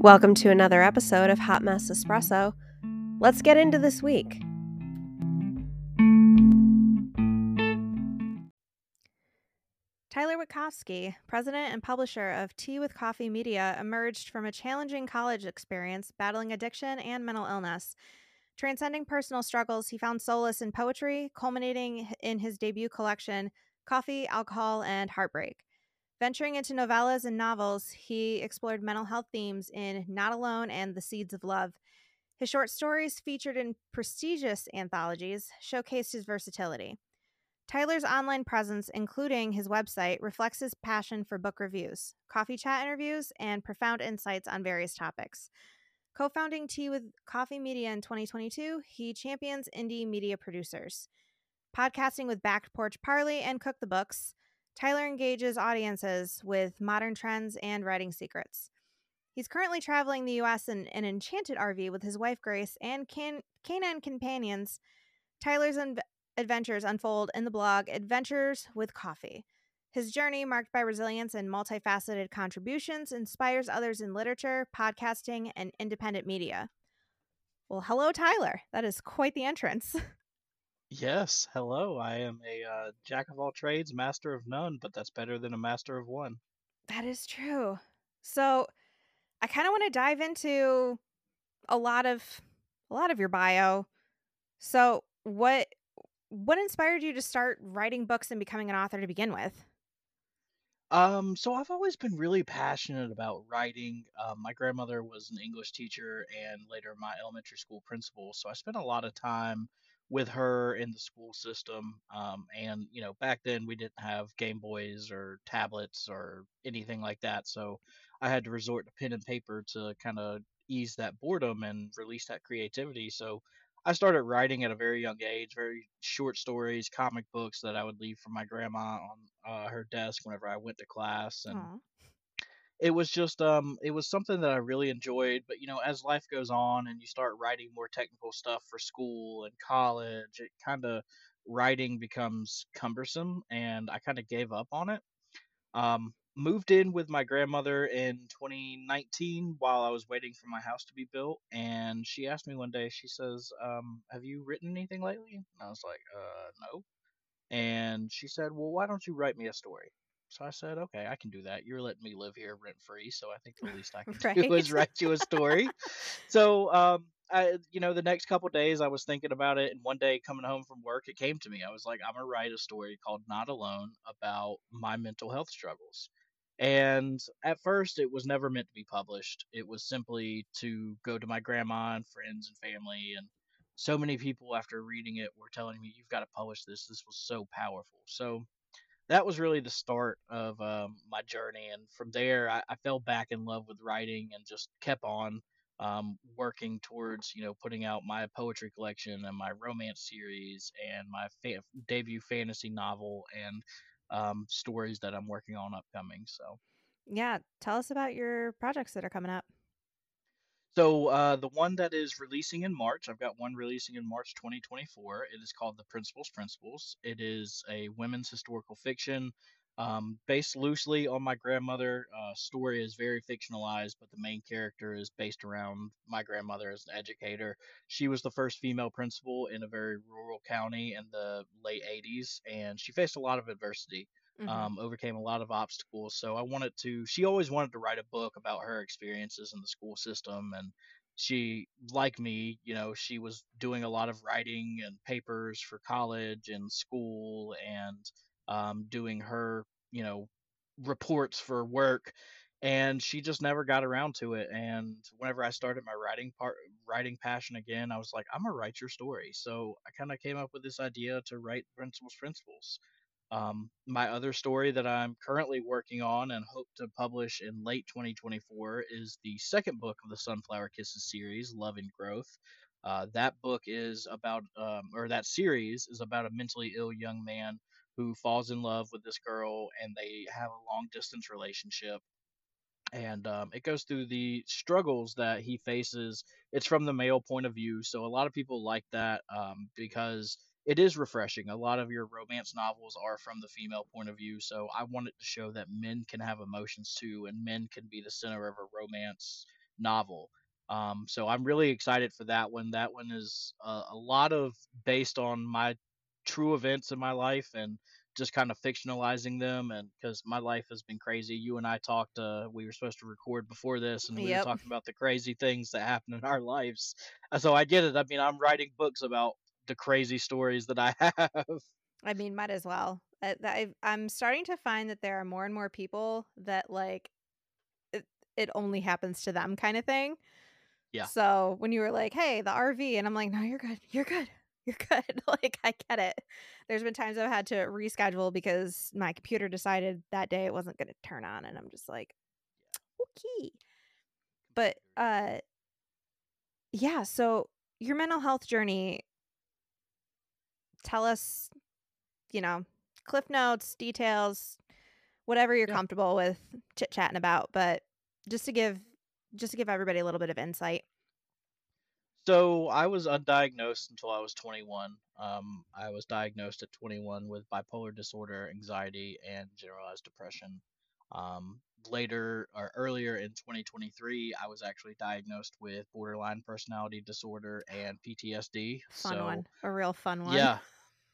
Welcome to another episode of Hot Mess Espresso. Let's get into this week. Tyler Wittkofsky, president and publisher of Tea with Coffee Media, emerged from a challenging college experience battling addiction and mental illness. Transcending personal struggles, he found solace in poetry, culminating in his debut collection, Coffee, Alcohol, and Heartbreak. Venturing into novellas and novels, he explored mental health themes in Not Alone and The Seeds of Love. His short stories, featured in prestigious anthologies, showcased his versatility. Tyler's online presence, including his website, reflects his passion for book reviews, coffee chat interviews, and profound insights on various topics. Co founding Tea with Coffee Media in 2022, he champions indie media producers. Podcasting with Back Porch Parley and Cook the Books, Tyler engages audiences with modern trends and writing secrets. He's currently traveling the U.S. in an enchanted RV with his wife Grace and can- canine companions. Tyler's un- adventures unfold in the blog Adventures with Coffee. His journey, marked by resilience and multifaceted contributions, inspires others in literature, podcasting, and independent media. Well, hello, Tyler. That is quite the entrance. Yes, hello. I am a uh, jack of all trades, master of none, but that's better than a master of one. That is true. So, I kind of want to dive into a lot of a lot of your bio. So, what what inspired you to start writing books and becoming an author to begin with? Um, so I've always been really passionate about writing. Um, my grandmother was an English teacher and later my elementary school principal, so I spent a lot of time with her in the school system. Um, and you know, back then we didn't have Game Boys or tablets or anything like that, so I had to resort to pen and paper to kind of ease that boredom and release that creativity. So I started writing at a very young age, very short stories, comic books that I would leave for my grandma on uh, her desk whenever I went to class, and Aw. It was just um it was something that I really enjoyed. But you know, as life goes on and you start writing more technical stuff for school and college, it kind of writing becomes cumbersome, and I kind of gave up on it. Um, moved in with my grandmother in 2019 while I was waiting for my house to be built, and she asked me one day. She says, um, "Have you written anything lately?" And I was like, "Uh, no." And she said, "Well, why don't you write me a story?" So I said, "Okay, I can do that. You're letting me live here rent free, so I think the least I can do Right. is write you a story." So, um, I, you know, the next couple days I was thinking about it, and one day coming home from work, it came to me. I was like, I'm gonna write a story called "Not Alone" about my mental health struggles. And at first, it was never meant to be published. It was simply to go to my grandma and friends and family. And so many people, after reading it, were telling me, You've got to publish this. This was so powerful. So that was really the start of um, my journey. And from there, I, I fell back in love with writing and just kept on um, working towards, you know, putting out my poetry collection and my romance series and my fa- debut fantasy novel and um, stories that I'm working on upcoming. So. Yeah, tell us about your projects that are coming up. So uh, the one that is releasing in March, I've got one releasing in March 2024. It is called The Principal's Principles. It is a women's historical fiction um, based loosely on my grandmother. Uh, story is very fictionalized, but the main character is based around my grandmother as an educator. She was the first female principal in a very rural county in the late 80s, and she faced a lot of adversity hmm um, overcame a lot of obstacles. So I wanted to, she always wanted to write a book about her experiences in the school system. And she, like me, you know, she was doing a lot of writing and papers for college and school and um, doing her, you know, reports for work. And she just never got around to it. And whenever I started my writing part, writing passion again, I was like, I'm gonna write your story. So I kind of came up with this idea to write Principal's Principles um, my other story that I'm currently working on and hope to publish in late 2024 is the second book of the Sunflower Kisses series, Love and Growth. Uh, that book is about, um, or that series is about a mentally ill young man who falls in love with this girl and they have a long distance relationship. And um, it goes through the struggles that he faces. It's from the male point of view. So a lot of people like that um, because it is refreshing. A lot of your romance novels are from the female point of view, so I wanted to show that men can have emotions too, and men can be the center of a romance novel. Um, so I'm really excited for that one. That one is uh, a lot of based on my true events in my life and just kind of fictionalizing them and because my life has been crazy you and i talked uh, we were supposed to record before this and we Yep. were talking about the crazy things that happen in our lives so i get it i mean i'm writing books about the crazy stories that i have I mean, might as well. I, I, I'm starting to find that there are more and more people that like it, it only happens to them kind of thing. Yeah. So when you were like, hey, the RV, and I'm like, no, you're good. You're good. You're good. like, I get it. There's been times I've had to reschedule because my computer decided that day it wasn't going to turn on. And I'm just like, okay. But, uh, yeah. So your mental health journey, tell us, you know, cliff notes, details, whatever you're Yeah. comfortable with chit chatting about. But just to give, just to give everybody a little bit of insight. So I was undiagnosed until I was 21. Um, I was diagnosed at 21 with bipolar disorder, anxiety, and generalized depression. Um, later or earlier in 2023, I was actually diagnosed with borderline personality disorder and PTSD. Fun so one. A real fun one. yeah,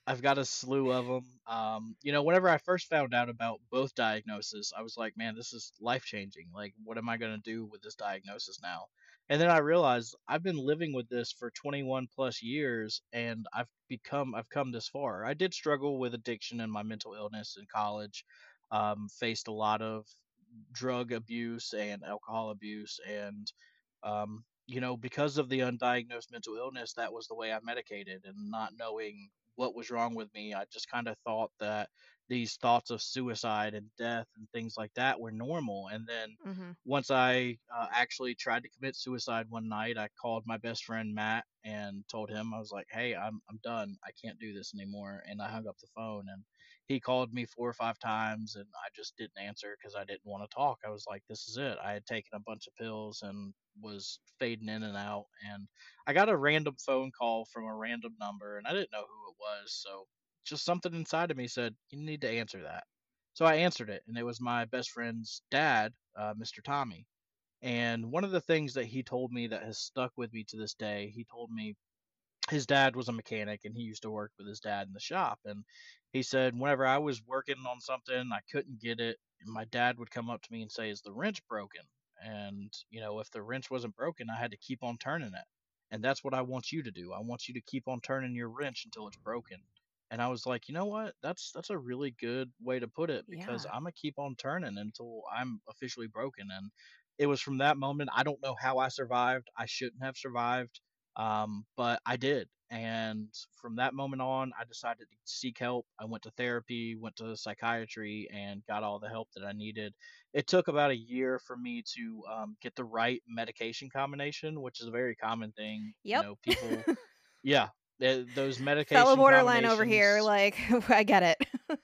I've got a slew of them. Um, you know, whenever I first found out about both diagnoses, I was like, man, this is life changing. Like, what am I going to do with this diagnosis now? And then I realized I've been living with this for 21 plus years and I've become, I've come this far. I did struggle with addiction and my mental illness in college, um, faced a lot of drug abuse and alcohol abuse and um, you know, because of the undiagnosed mental illness, that was the way I medicated, and not knowing what was wrong with me, I just kind of thought that these thoughts of suicide and death and things like that were normal. And then Mm-hmm. once I uh, actually tried to commit suicide one night, I called my best friend Matt and told him I was like, "Hey, I'm I'm done. I can't do this anymore." And I hung up the phone and he called me four or five times and I just didn't answer because I didn't want to talk. I was like, "This is it." I had taken a bunch of pills and was fading in and out and I got a random phone call from a random number and I didn't know who it was, so just something inside of me said, "You need to answer that." So I answered it, and it was my best friend's dad, uh, Mr. Tommy. And one of the things that he told me that has stuck with me to this day, he told me his dad was a mechanic and he used to work with his dad in the shop. And he said, whenever I was working on something, I couldn't get it, my dad would come up to me and say, Is the wrench broken? And, you know, if the wrench wasn't broken, I had to keep on turning it. And that's what I want you to do. I want you to keep on turning your wrench until it's broken. And I was like, you know what? That's that's a really good way to put it because Yeah. I'm gonna keep on turning until I'm officially broken. And it was from that moment. I don't know how I survived. I shouldn't have survived, um, but I did. And from that moment on, I decided to seek help. I went to therapy, went to psychiatry, and got all the help that I needed. It took about a year for me to um, get the right medication combination, which is a very common thing. You know, people, yeah, th- those Fellow medication borderline over here, like I get it.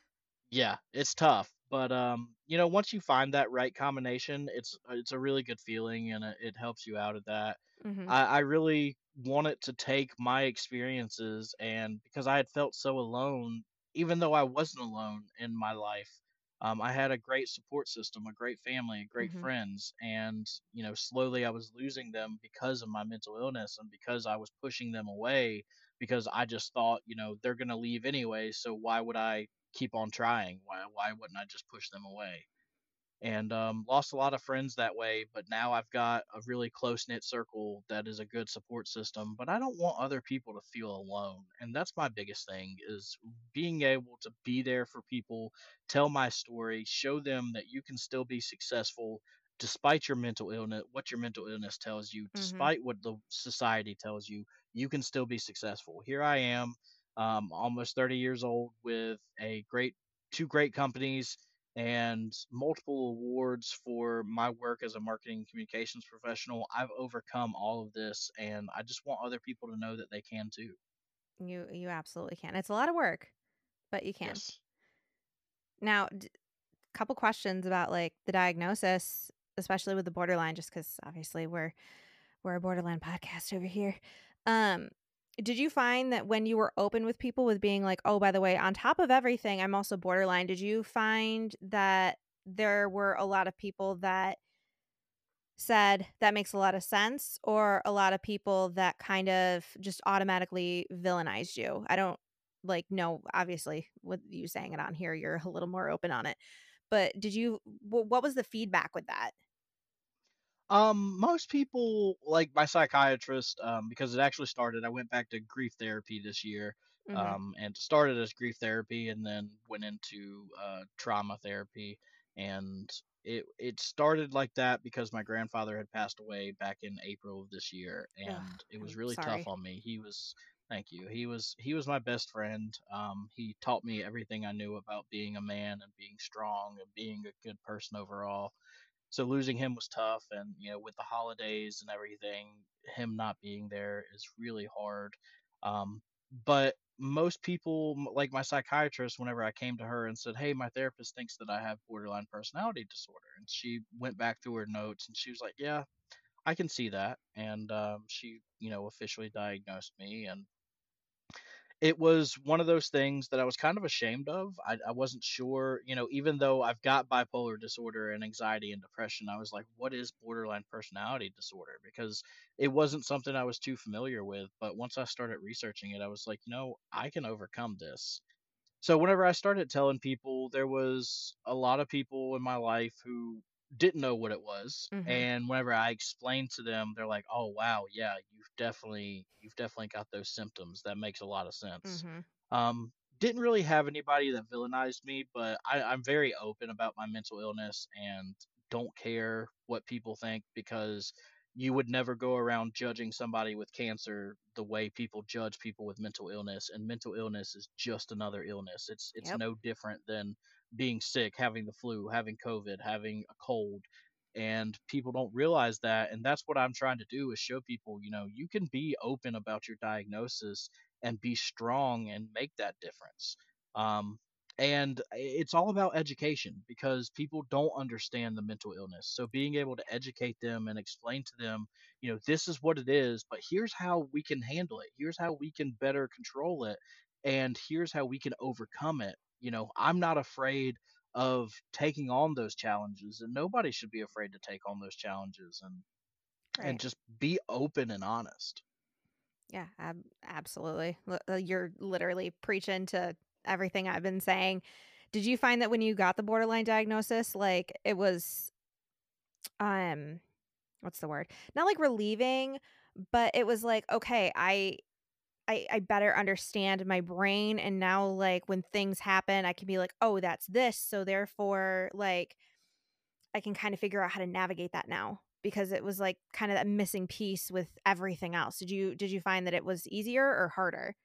yeah, it's tough, but um, you know, once you find that right combination, it's it's a really good feeling, and it, it helps you out at that. hmm I, I really wanted to take my experiences, and because I had felt so alone, even though I wasn't alone in my life, um, I had a great support system, a great family, great hmm friends, and you know, slowly I was losing them because of my mental illness and because I was pushing them away because I just thought, you know, they're gonna leave anyway, so why would I keep on trying? Why why wouldn't I just push them away? and um, lost a lot of friends that way. But now I've got a really close knit circle that is a good support system. But I don't want other people to feel alone, and that's my biggest thing is being able to be there for people, tell my story, show them that you can still be successful despite your mental illness what your mental illness tells you hmm despite what the society tells you you can still be successful here i am um, almost 30 years old with a great two great companies and multiple awards for my work as a marketing communications professional. I've overcome all of this and I just want other people to know that they can too. You you absolutely can. It's a lot of work, but you can. Yes. Now, d- couple questions about like the diagnosis, especially with the borderline, just because obviously we're we're a borderline podcast over here. Um, did you find that when you were open with people with being like, oh, by the way, on top of everything, I'm also borderline, did you find that there were a lot of people that said that makes a lot of sense or a lot of people that kind of just automatically villainized you? I don't like know obviously with you saying it on here you're a little more open on it. But did you what was the feedback with that? Um, most people like my psychiatrist, um, because it actually started. I went back to grief therapy this year, Mhm. um, and started as grief therapy, and then went into uh, trauma therapy. And it it started like that because my grandfather had passed away back in April of this year, Ugh, and it was really tough on me. He was, thank you. He was he was my best friend. Um, he taught me everything I knew about being a man and being strong and being a good person overall so losing him was tough and you know with the holidays and everything him not being there is really hard um, but most people like my psychiatrist whenever i came to her and said hey my therapist thinks that i have borderline personality disorder and she went back through her notes and she was like yeah i can see that and um, she you know officially diagnosed me and it was one of those things that I was kind of ashamed of. I, I wasn't sure, you know, even though I've got bipolar disorder and anxiety and depression, I was like, what is borderline personality disorder? Because it wasn't something I was too familiar with. But once I started researching it, I was like, you know, I can overcome this. So whenever I started telling people, there was a lot of people in my life who didn't know what it was, Mhm. and whenever I explained to them, they're like, "Oh wow, yeah, you've definitely you've definitely got those symptoms. That makes a lot of sense." Mhm. Um, didn't really have anybody that villainized me, but I, I'm very open about my mental illness and don't care what people think because you would never go around judging somebody with cancer the way people judge people with mental illness and mental illness is just another illness it's it's Yep. no different than being sick having the flu having covid having a cold and people don't realize that and that's what i'm trying to do is show people you know you can be open about your diagnosis and be strong and make that difference. Um, and it's all about education because people don't understand the mental illness. So being able to educate them and explain to them you know this is what it is but here's how we can handle it. Here's how we can better control it and here's how we can overcome it you know i'm not afraid of taking on those challenges and nobody should be afraid to take on those challenges and and just be open and honest Yeah, ab- absolutely. Li- uh, You're literally preaching to everything I've been saying. Did you find that when you got the borderline diagnosis, like it was, um, what's the word? Not like relieving, but it was like, okay, I, I, I better understand my brain, and now like when things happen, I can be like, oh, that's this, so therefore, like I can kind of figure out how to navigate that now because it was like kind of that missing piece with everything else. Did you did you find that it was easier or harder?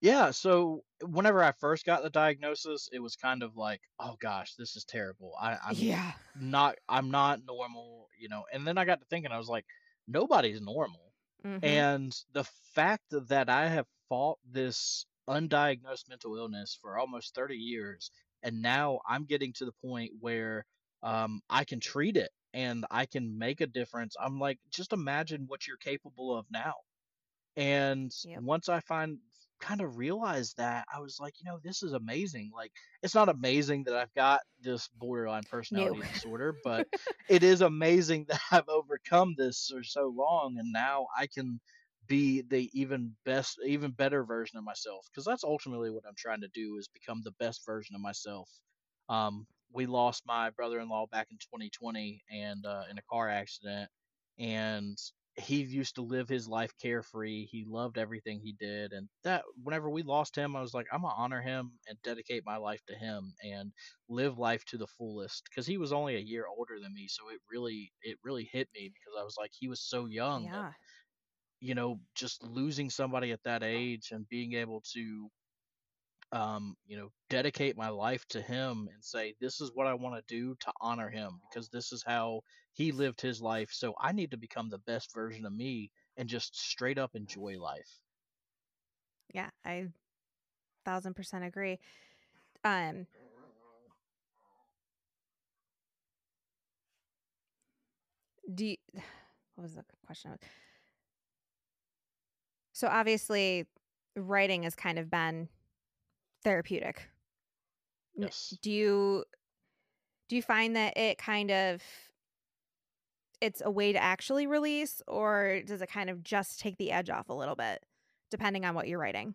Yeah, so whenever I first got the diagnosis, it was kind of like, "Oh gosh, this is terrible. I, I'm Yeah. not I'm not normal," you know. And then I got to thinking, I was like, nobody's normal. Mhm. And the fact that I have fought this undiagnosed mental illness for almost 30 years, and now I'm getting to the point where um, I can treat it and I can make a difference. I'm like, just imagine what you're capable of now. And Yep. once I find kind of realized that, I was like, you know, this is amazing. Like, it's not amazing that I've got this borderline No. personality disorder, but it is amazing that I've overcome this for so long and now I can be the even best even better version of myself because that's ultimately what I'm trying to do is become the best version of myself. Um we lost my brother-in-law back in 2020 and uh, in a car accident and he used to live his life carefree. He loved everything he did, and that whenever we lost him, I was like, I'm gonna honor him and dedicate my life to him and live life to the fullest. Because he was only a year older than me, so it really it really hit me because I was like, he was so young, Yeah. you know, just losing somebody at that age and being able to um, you know, dedicate my life to him and say, this is what I want to do to honor him because this is how he lived his life. So I need to become the best version of me and just straight up enjoy life. Yeah, I thousand percent agree. Um, do you, what was the question? So obviously, writing has kind of been therapeutic. Yes. Do you do you find that it kind of it's a way to actually release, or does it kind of just take the edge off a little bit, depending on what you're writing?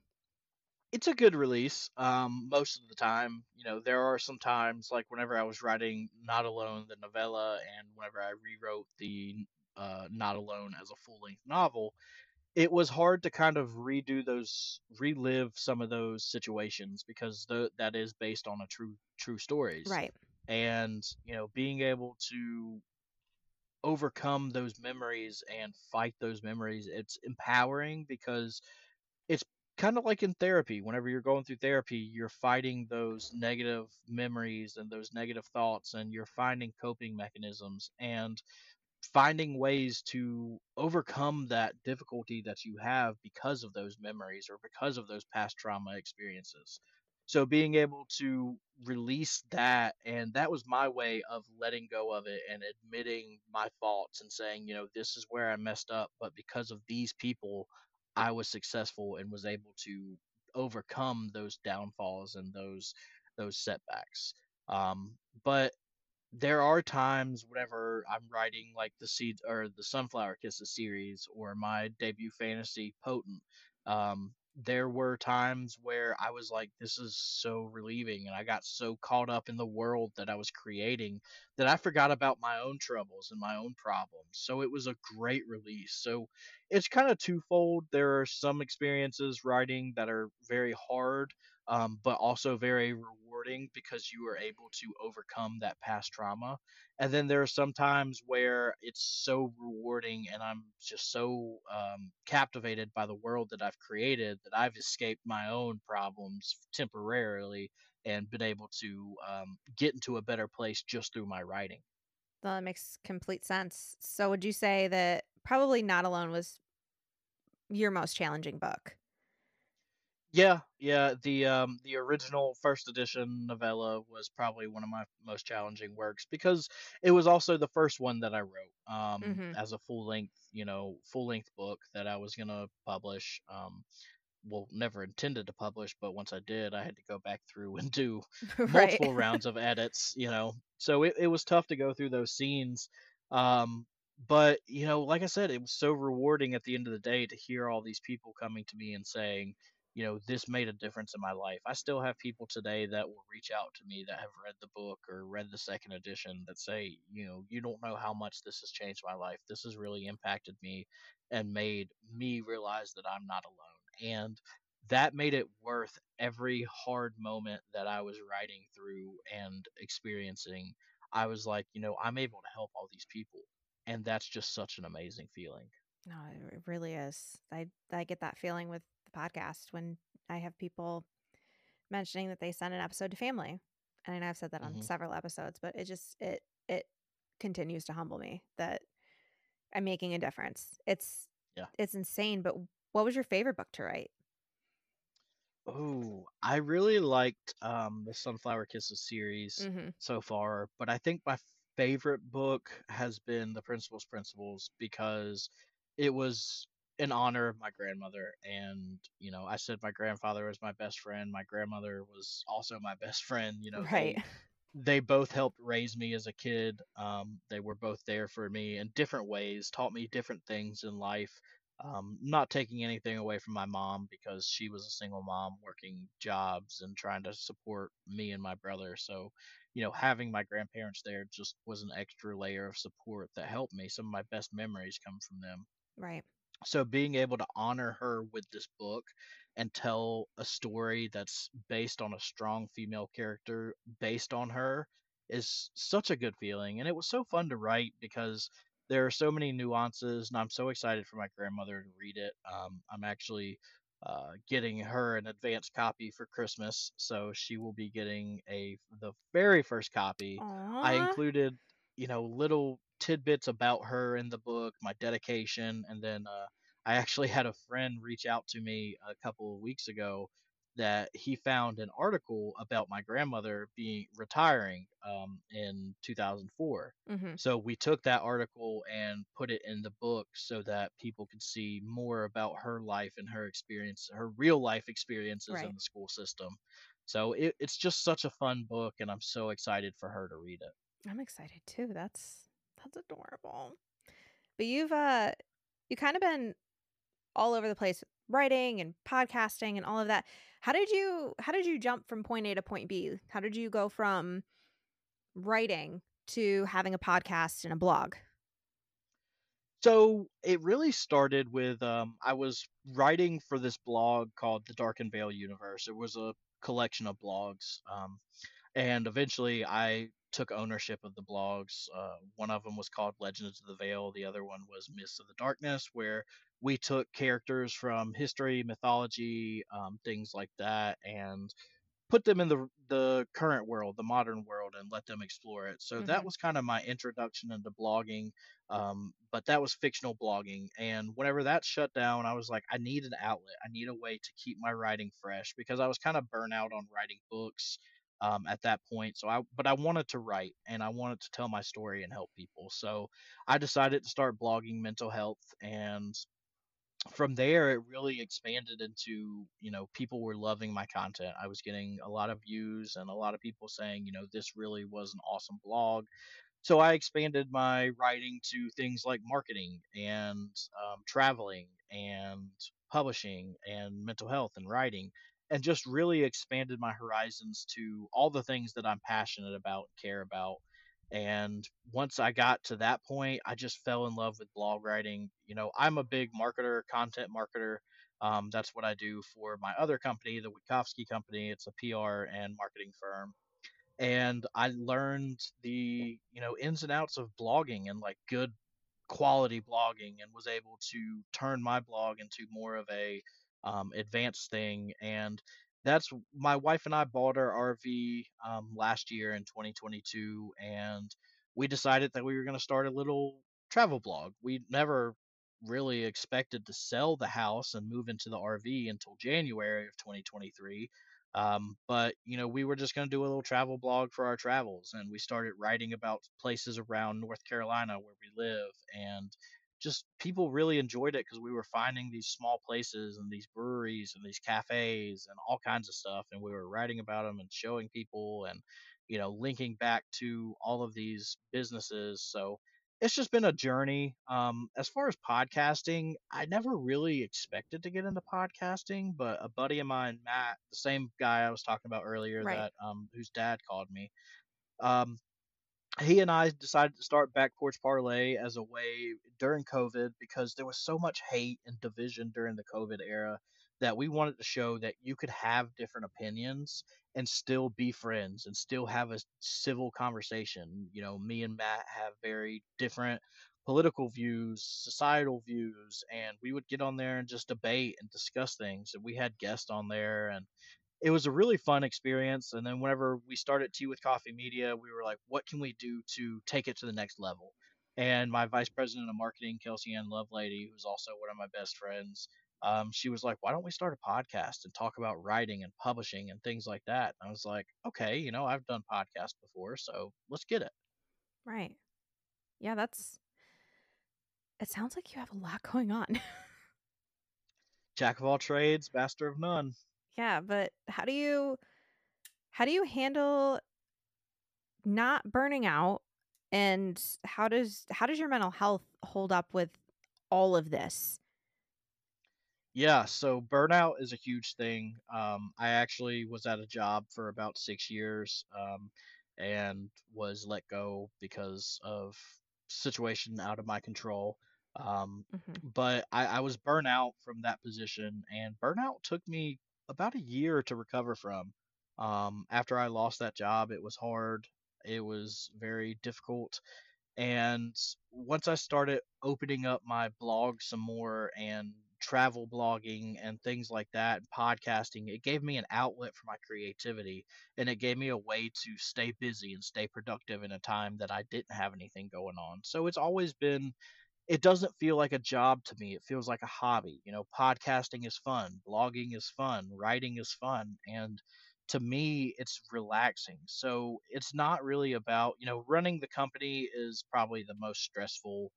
It's a good release, um, most of the time. You know, there are some times, like whenever I was writing Not Alone, the novella, and whenever I rewrote the uh, Not Alone as a full length novel, it was hard to kind of redo those, relive some of those situations because tho- that is based on a true true stories, Right. and you know, being able to overcome those memories and fight those memories, it's empowering because it's kind of like in therapy. Whenever you're going through therapy, you're fighting those negative memories and those negative thoughts, and you're finding coping mechanisms and finding ways to overcome that difficulty that you have because of those memories or because of those past trauma experiences. So being able to release that and that was my way of letting go of it and admitting my faults and saying, you know, this is where I messed up, but because of these people, I was successful and was able to overcome those downfalls and those those setbacks. Um, but there are times whenever I'm writing like the seeds or the Sunflower Kisses series or my debut fantasy Potent. Um, there were times where I was like, this is so relieving, and I got so caught up in the world that I was creating that I forgot about my own troubles and my own problems. So it was a great release. So it's kind of twofold. There are some experiences writing that are very hard um, but also very rewarding because you are able to overcome that past trauma. And then there are some times where it's so rewarding and I'm just so um, captivated by the world that I've created that I've escaped my own problems temporarily and been able to um, get into a better place just through my writing. Well, that makes complete sense. So, would you say that probably Not Alone was your most challenging book? Yeah, yeah. The um the original first edition novella was probably one of my most challenging works because it was also the first one that I wrote um hmm as a full length, you know, full length book that I was gonna publish. Um well, never intended to publish, but once I did, I had to go back through and do right. multiple rounds of edits, you know. So it, it was tough to go through those scenes. Um, but, you know, like I said, it was so rewarding at the end of the day to hear all these people coming to me and saying, you know, this made a difference in my life. I still have people today that will reach out to me that have read the book or read the second edition that say, you know, you don't know how much this has changed my life. This has really impacted me and made me realize that I'm not alone. And that made it worth every hard moment that I was writing through and experiencing. I was like, you know, I'm able to help all these people. And that's just such an amazing feeling. No, it it really is. I I get that feeling with the podcast when I have people mentioning that they send an episode to family. And I know I've said that on hmm several episodes, but it just it it continues to humble me that I'm making a difference. It's Yeah. it's insane, but what was your favorite book to write? Oh, I really liked um the Sunflower Kisses series Mhm. so far, but I think my favorite book has been The Principal's Principles because it was in honor of my grandmother and you know, I said my grandfather was my best friend, my grandmother was also my best friend, you know, Right. they they both helped raise me as a kid. Um, they were both there for me in different ways, taught me different things in life. Um, not taking anything away from my mom because she was a single mom working jobs and trying to support me and my brother. So, you know, having my grandparents there just was an extra layer of support that helped me. Some of my best memories come from them Right. So being able to honor her with this book and tell a story that's based on a strong female character based on her is such a good feeling and it was so fun to write because there are so many nuances and i'm so excited for my grandmother to read it. Um, i'm actually uh, getting her an advance copy for christmas so she will be getting a the very first copy. I included you know little tidbits about her in the book, my dedication, and then uh, I actually had a friend reach out to me a couple of weeks ago that he found an article about my grandmother being retiring um, in 2004. Mhm. So we took that article and put it in the book so that people could see more about her life and her experience, her real life experiences in the school system. So it, it's just such a fun book, and I'm so excited for her to read it. I'm excited too. That's that's adorable. But you've uh you kind of been all over the place writing and podcasting and all of that. How did you how did you jump from point A to point B? How did you go from writing to having a podcast and a blog? So it really started with um, I was writing for this blog called the Dark and Veil Universe. It was a collection of blogs, um, and eventually I took ownership of the blogs. Uh, one of them was called Legends of the Veil. The other one was Mists of the Darkness, where we took characters from history, mythology, um, things like that, and put them in the the current world, the modern world, and let them explore it. So that Mhm. was kind of my introduction into blogging. Um, but that was fictional blogging, and whenever that shut down, I was like, I need an outlet. I need a way to keep my writing fresh because I was kind of burnt out on writing books um, at that point. So I, but I wanted to write and I wanted to tell my story and help people. So I decided to start blogging mental health and from there it really expanded into you know people were loving my content i was getting a lot of views and a lot of people saying you know this really was an awesome blog so I expanded my writing to things like marketing and um, traveling and publishing and mental health and writing, and just really expanded my horizons to all the things that I'm passionate about and care about. And once I got to that point, I just fell in love with blog writing. You know, I'm a big marketer, content marketer. Um, that's what I do for my other company, the Wittkofsky Company. It's a PR and marketing firm and I learned the you know ins and outs of blogging and like good quality blogging and was able to turn my blog into more of a um, advanced thing and that's my wife and I bought our RV um, last year in 2022 and we decided that we were going to start a little travel blog. We never really expected to sell the house and move into the RV until January of 2023 um, but you know, we were just going to do a little travel blog for our travels, and we started writing about places around North Carolina where we live, and just people really enjoyed it because we were finding these small places and these breweries and these cafes and all kinds of stuff, and we were writing about them and showing people, and you know, linking back to all of these businesses. So it's just been a journey. Um, as far as podcasting, I never really expected to get into podcasting, but a buddy of mine, Matt, the same guy I was talking about earlier, Right. that um, whose dad called me, um, he and I decided to start Back Porch Parlay as a way during COVID because there was so much hate and division during the COVID era that we wanted to show that you could have different opinions and still be friends and still have a civil conversation. You know, me and Matt have very different political views, societal views, and we would get on there and just debate and discuss things. And we had guests on there and it was a really fun experience. And then whenever we started Tea with Coffee Media, we were like, what can we do to take it to the next level? And my vice president of marketing, Kelsey Ann Lovelady, who's also one of my best friends, um, she was like, why don't we start a podcast and talk about writing and publishing and things like that? And I was like, okay, you know, I've done podcasts before, so let's get it. Right. Yeah, that's it sounds like you have a lot going on. Jack of all trades, master of none. Yeah, but how do you how do you handle not burning out and how does how does your mental health hold up with all of this? Yeah, so burnout is a huge thing. Um, I actually was at a job for about six years, um, and was let go because of situation out of my control. Um, Mhm. but I, I was burnt out from that position, and burnout took me about a year to recover from. Um, after I lost that job, it was hard. It was very difficult and once I started opening up my blog some more and travel blogging and things like that, and podcasting, it gave me an outlet for my creativity and it gave me a way to stay busy and stay productive in a time that I didn't have anything going on. So it's always been it doesn't feel like a job to me. It feels like a hobby. You know, podcasting is fun, blogging is fun, writing is fun, and to me, it's relaxing. So it's not really about, you know, running the company is probably the most stressful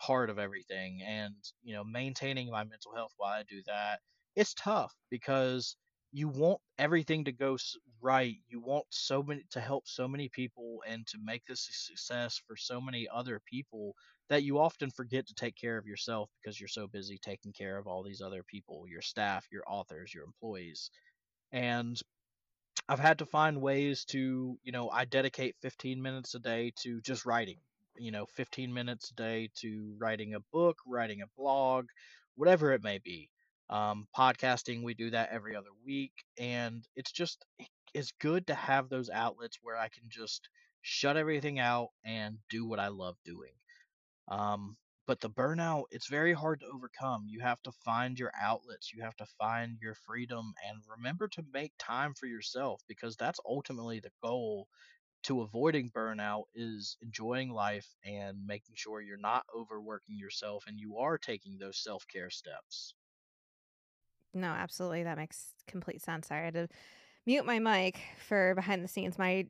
part of everything. And, you know, maintaining my mental health while I do that, it's tough because you want everything to go right. You want so many to help so many people and to make this a success for so many other people that you often forget to take care of yourself because you're so busy taking care of all these other people, your staff, your authors, your employees. And I've had to find ways to, you know, I dedicate 15 minutes a day to just writing, you know, 15 minutes a day to writing a book, writing a blog, whatever it may be. Um, podcasting, we do that every other week. And it's just, it's good to have those outlets where I can just shut everything out and do what I love doing. Um, but the burnout, it's very hard to overcome. You have to find your outlets, you have to find your freedom, and remember to make time for yourself because that's ultimately the goal to avoiding burnout is enjoying life and making sure you're not overworking yourself and you are taking those self-care steps. No, absolutely. That makes complete sense. I had to mute my mic for behind the scenes. My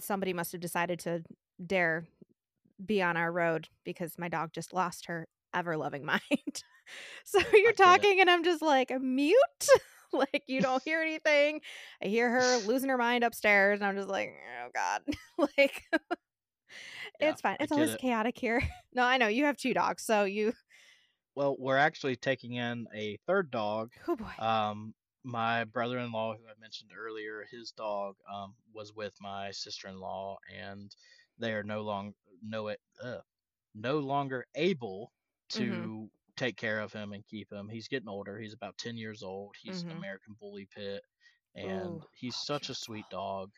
somebody must have decided to dare be on our road because my dog just lost her ever loving mind. so you're talking and I'm just like mute. like you don't hear anything. I hear her losing her mind upstairs and I'm just like, oh God. like yeah, it's fine. It's always it. chaotic here. No, I know you have two dogs, so you well, we're actually taking in a third dog. Oh boy. Um, my brother-in-law, who I mentioned earlier, his dog um, was with my sister-in-law, and they are no longer no uh, no longer able to mm-hmm. take care of him and keep him. He's getting older. He's about ten years old. He's mm-hmm. an American Bully Pit, and Ooh. he's such a sweet dog.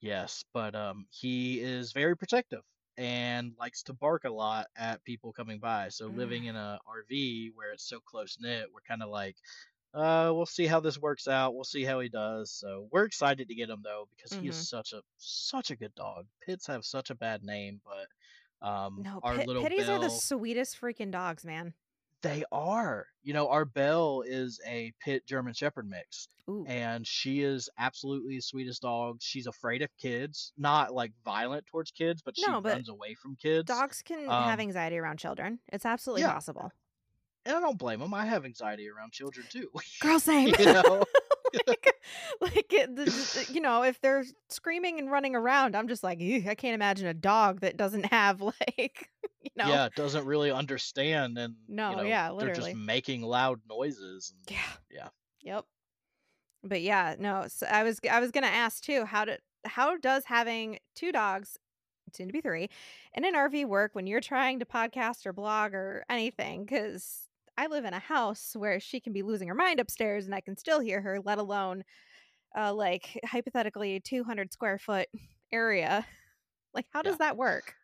Yes, but um, he is very protective and likes to bark a lot at people coming by. So mm. living in a RV where it's so close knit, we're kind of like, uh, we'll see how this works out. We'll see how he does. So we're excited to get him though because mm-hmm. he is mm-hmm. such a such a good dog. Pits have such a bad name, but um, no, our pit, little pitties are the sweetest freaking dogs, man. They are. You know, our Belle is a pit German Shepherd mix, Ooh. and she is absolutely the sweetest dog. She's afraid of kids, not like violent towards kids, but she no, but runs away from kids. Dogs can um, have anxiety around children. It's absolutely yeah. possible and I don't blame them. I have anxiety around children too. Girl, same. you know, like, like it, you know, if they're screaming and running around, I'm just like, I can't imagine a dog that doesn't have like, you know, yeah, doesn't really understand, and no, you know, yeah, literally, they're just making loud noises. And, yeah, yeah, yep. But yeah, no. So I was, I was gonna ask too. How did, how does having two dogs soon to be three, in an RV work when you're trying to podcast or blog or anything? Because I live in a house where she can be losing her mind upstairs and I can still hear her, let alone uh, like hypothetically 200 square foot area. Like, how does yeah. that work?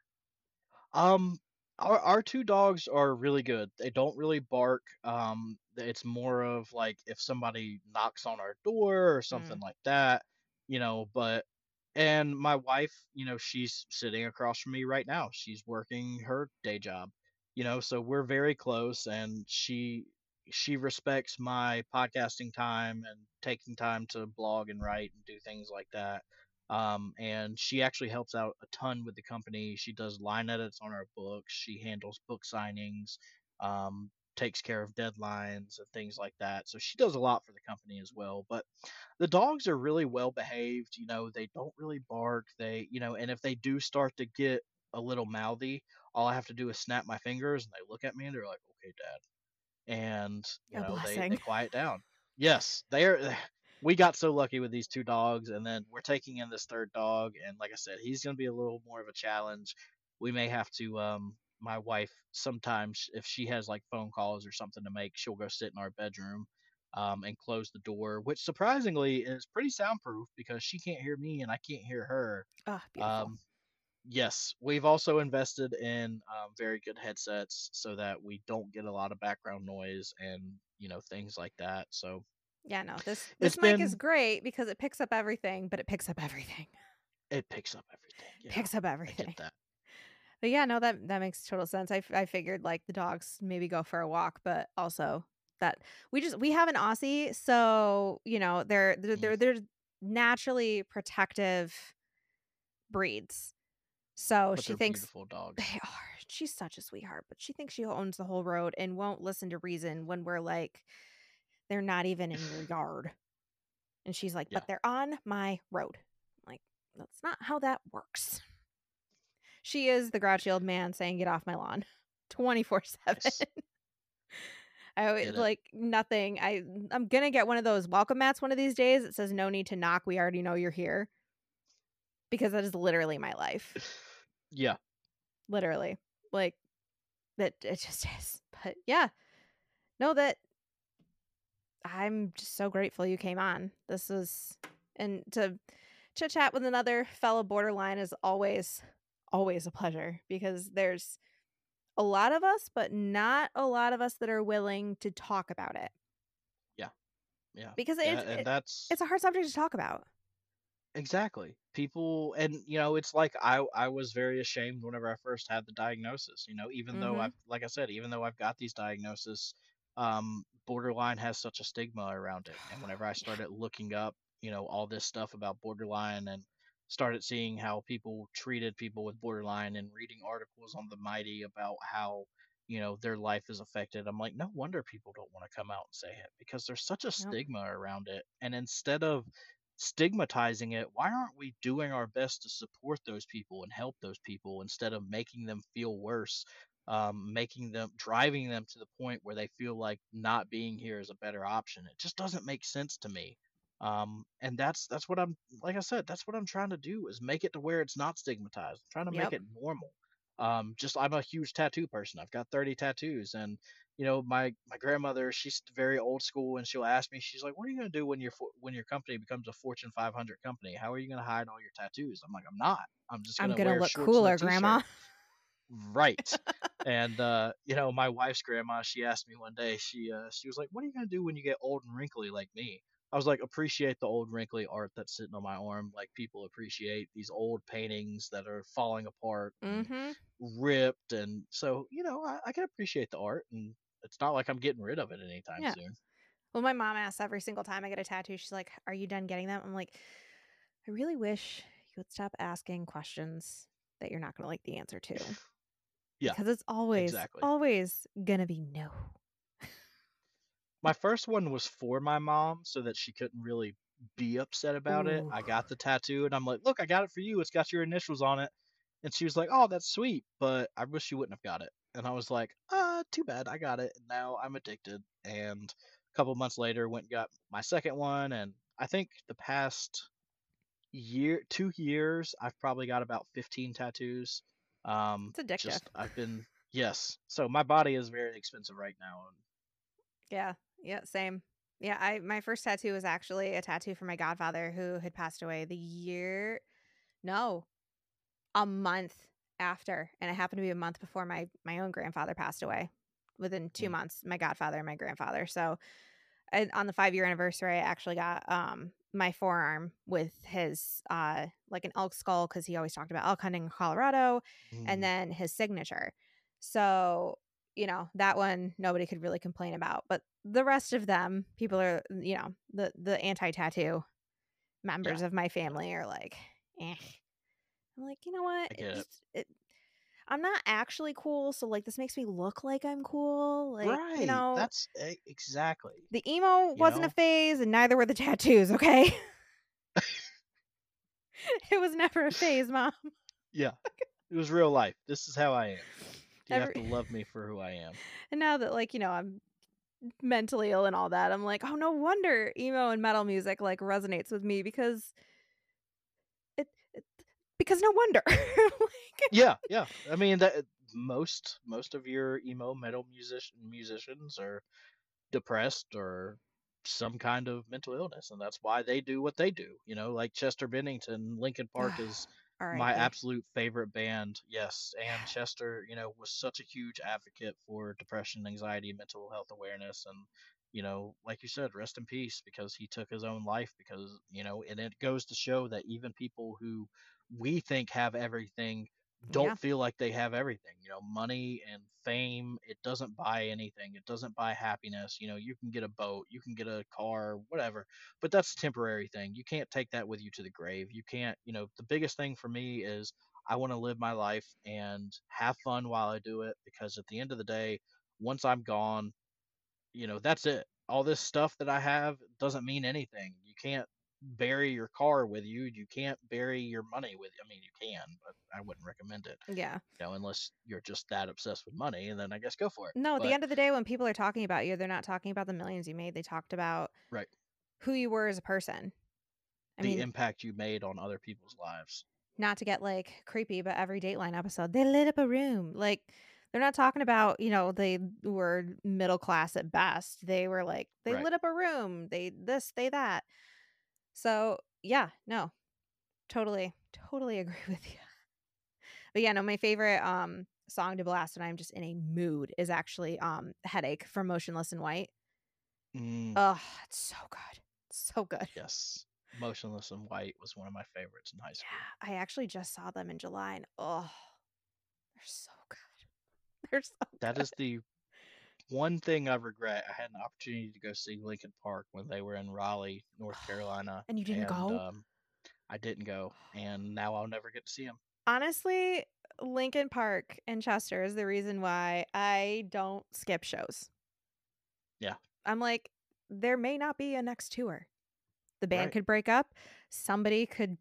Um, our our two dogs are really good. They don't really bark. Um, it's more of like if somebody knocks on our door or something mm. like that, you know. But and my wife, you know, she's sitting across from me right now. She's working her day job you know so we're very close and she she respects my podcasting time and taking time to blog and write and do things like that um, and she actually helps out a ton with the company. She does line edits on our books. She handles book signings um, takes care of deadlines and things like that so she does a lot for the company as well but the dogs are really well behaved you know they don't really bark they you know and if they do start to get a little mouthy all I have to do is snap my fingers and they look at me and they're like, okay, dad. And, you know, they, they quiet down. Yes, they're, we got so lucky with these two dogs. And then we're taking in this third dog. And like I said, he's going to be a little more of a challenge. We may have to, um, my wife, sometimes if she has like phone calls or something to make, she'll go sit in our bedroom. Um, and close the door, which surprisingly is pretty soundproof because she can't hear me and I can't hear her. Oh, beautiful. Um, yes, we've also invested in um, very good headsets so that we don't get a lot of background noise and you know things like that. So yeah, no, this this mic been, is great because it picks up everything, but it picks up everything. It picks up everything. Yeah, picks up everything. But yeah, no, that that makes total sense. I, I figured like the dogs maybe go for a walk, but also that we just we have an Aussie, so you know they're they're they're, mm-hmm. they're naturally protective breeds. So but she thinks beautiful dogs. they are. She's such a sweetheart, but she thinks she owns the whole road and won't listen to reason when we're like, they're not even in your yard. And she's like, Yeah. but they're on my road. I'm like, that's not how that works. She is the grouchy old man saying, get off my lawn 24 7. Nice. I always Get it. like nothing. I I'm gonna get one of those welcome mats one of these days. It says no need to knock. We already know you're here. Because that is literally my life. Yeah. Literally. Like that it just is. But yeah. No, that I'm just so grateful you came on. This was and to chit chat with another fellow borderline is always always a pleasure because there's a lot of us, but not a lot of us that are willing to talk about it Yeah. Yeah. Because Yeah, and it- that's it's a hard subject to talk about. Exactly people and you know it's like i i was very ashamed whenever i first had the diagnosis you know even though Mhm. i've like i said even though i've got these diagnoses um borderline has such a stigma around it and whenever i started looking up you know all this stuff about borderline and started seeing how people treated people with borderline and reading articles on the mighty about how you know their life is affected i'm like no wonder people don't want to come out and say it because there's such a stigma around it and instead of stigmatizing it, why aren't we doing our best to support those people and help those people instead of making them feel worse, um, making them driving them to the point where they feel like not being here is a better option? It just doesn't make sense to me. Um, and that's that's what I'm like I said, that's what I'm trying to do is make it to where it's not stigmatized. I'm trying to Yep. make it normal. Um, just I'm a huge tattoo person. I've got 30 tattoos and you know my my grandmother she's very old school and she'll ask me she's like what are you going to do when your when your company becomes a fortune 500 company how are you going to hide all your tattoos i'm like i'm not i'm just I'm to look shorts and a cooler. Grandma. right and uh you know my wife's grandma she asked me one day she uh she was like what are you going to do when you get old and wrinkly like me i was like appreciate the old wrinkly art that's sitting on my arm like people appreciate these old paintings that are falling apart and Mm-hmm. ripped and so you know I, I can appreciate the art and it's not like i'm getting rid of it anytime Yeah. soon Well, my mom asks every single time I get a tattoo, she's like, Are you done getting them? I'm like, I really wish you would stop asking questions that you're not going to like the answer to. Yeah, Because it's always, exactly. always going to be no. my first one was for my mom so that she couldn't really be upset about it i got the tattoo and i'm like look i got it for you it's got your initials on it and she was like oh that's sweet but i wish you wouldn't have got it and i was like uh, uh too bad i got it and now i'm addicted and a couple months later went and got my second one and i think the past year two years i've probably got about 15 tattoos um It's addictive. just i've been yes so my body is very expensive right now and Yeah. Yeah. Same. Yeah. I, my first tattoo was actually a tattoo for my godfather who had passed away the year, no, a month after. And it happened to be a month before my, my own grandfather passed away within two Mm. months, my godfather and my grandfather. So and on the five year anniversary, I actually got um my forearm with his uh like an elk skull because he always talked about elk hunting in Colorado, Mm, and then his signature. So you know that one nobody could really complain about, but the rest of them, people are you know the the anti tattoo members of my family are like, eh. I'm like, you know what? It. just- it- I'm not actually cool, so like this makes me look like I'm cool. Like right you know, that's e- exactly the emo wasn't know? a phase, and neither were the tattoos. Okay, it was never a phase, mom. yeah it was real life this is how i am you have to love me for who i am And now that like you know I'm mentally ill and all that, I'm like, oh no wonder emo and metal music like resonates with me because because no wonder. like, yeah yeah. I mean that eh, most most of your emo metal musician musicians are depressed or some kind of mental illness and that's why they do what they do you know like chester bennington linkin park is all my right, absolute favorite band yes and chester you know was such a huge advocate for depression anxiety mental health awareness and you know like you said rest in peace because he took his own life because you know and it goes to show that even people who we think have everything don't Yeah. feel like they have everything you know money and fame it doesn't buy anything it doesn't buy happiness you know you can get a boat you can get a car whatever but that's a temporary thing you can't take that with you to the grave you can't you know the biggest thing for me is i want to live my life and have fun while i do it because at the end of the day once i'm gone you know that's it all this stuff that i have doesn't mean anything you can't bury your car with you. You can't bury your money with. I mean, you can, but I wouldn't recommend it. Yeah. You know, unless you're just that obsessed with money, and then I guess go for it. No, at But the end of the day, when people are talking about you, they're not talking about the millions you made. They talked about right, who you were as a person. I the mean, impact you made on other people's lives. not to get like creepy, but every Dateline episode, they lit up a room. Like they're not talking about, you know, they were middle class at best. They were like, they Right. lit up a room. They this, they that. So yeah, no, totally, totally agree with you. But yeah, no, my favorite um song to blast when I'm just in a mood is actually um Headache from Motionless in White. Mm, Oh, it's so good. So good. yes, Motionless in White was one of my favorites in high school. Yeah, I actually just saw them in July and oh, they're so good. They're so That good. is the one thing I regret. I had an opportunity to go see Linkin Park when they were in Raleigh, North Carolina, And you didn't and go? um, I didn't go, and now I'll never get to see them. Honestly, Linkin Park and Chester is the reason why I don't skip shows. Yeah. I'm like, there may not be a next tour. The band Right. could break up, somebody could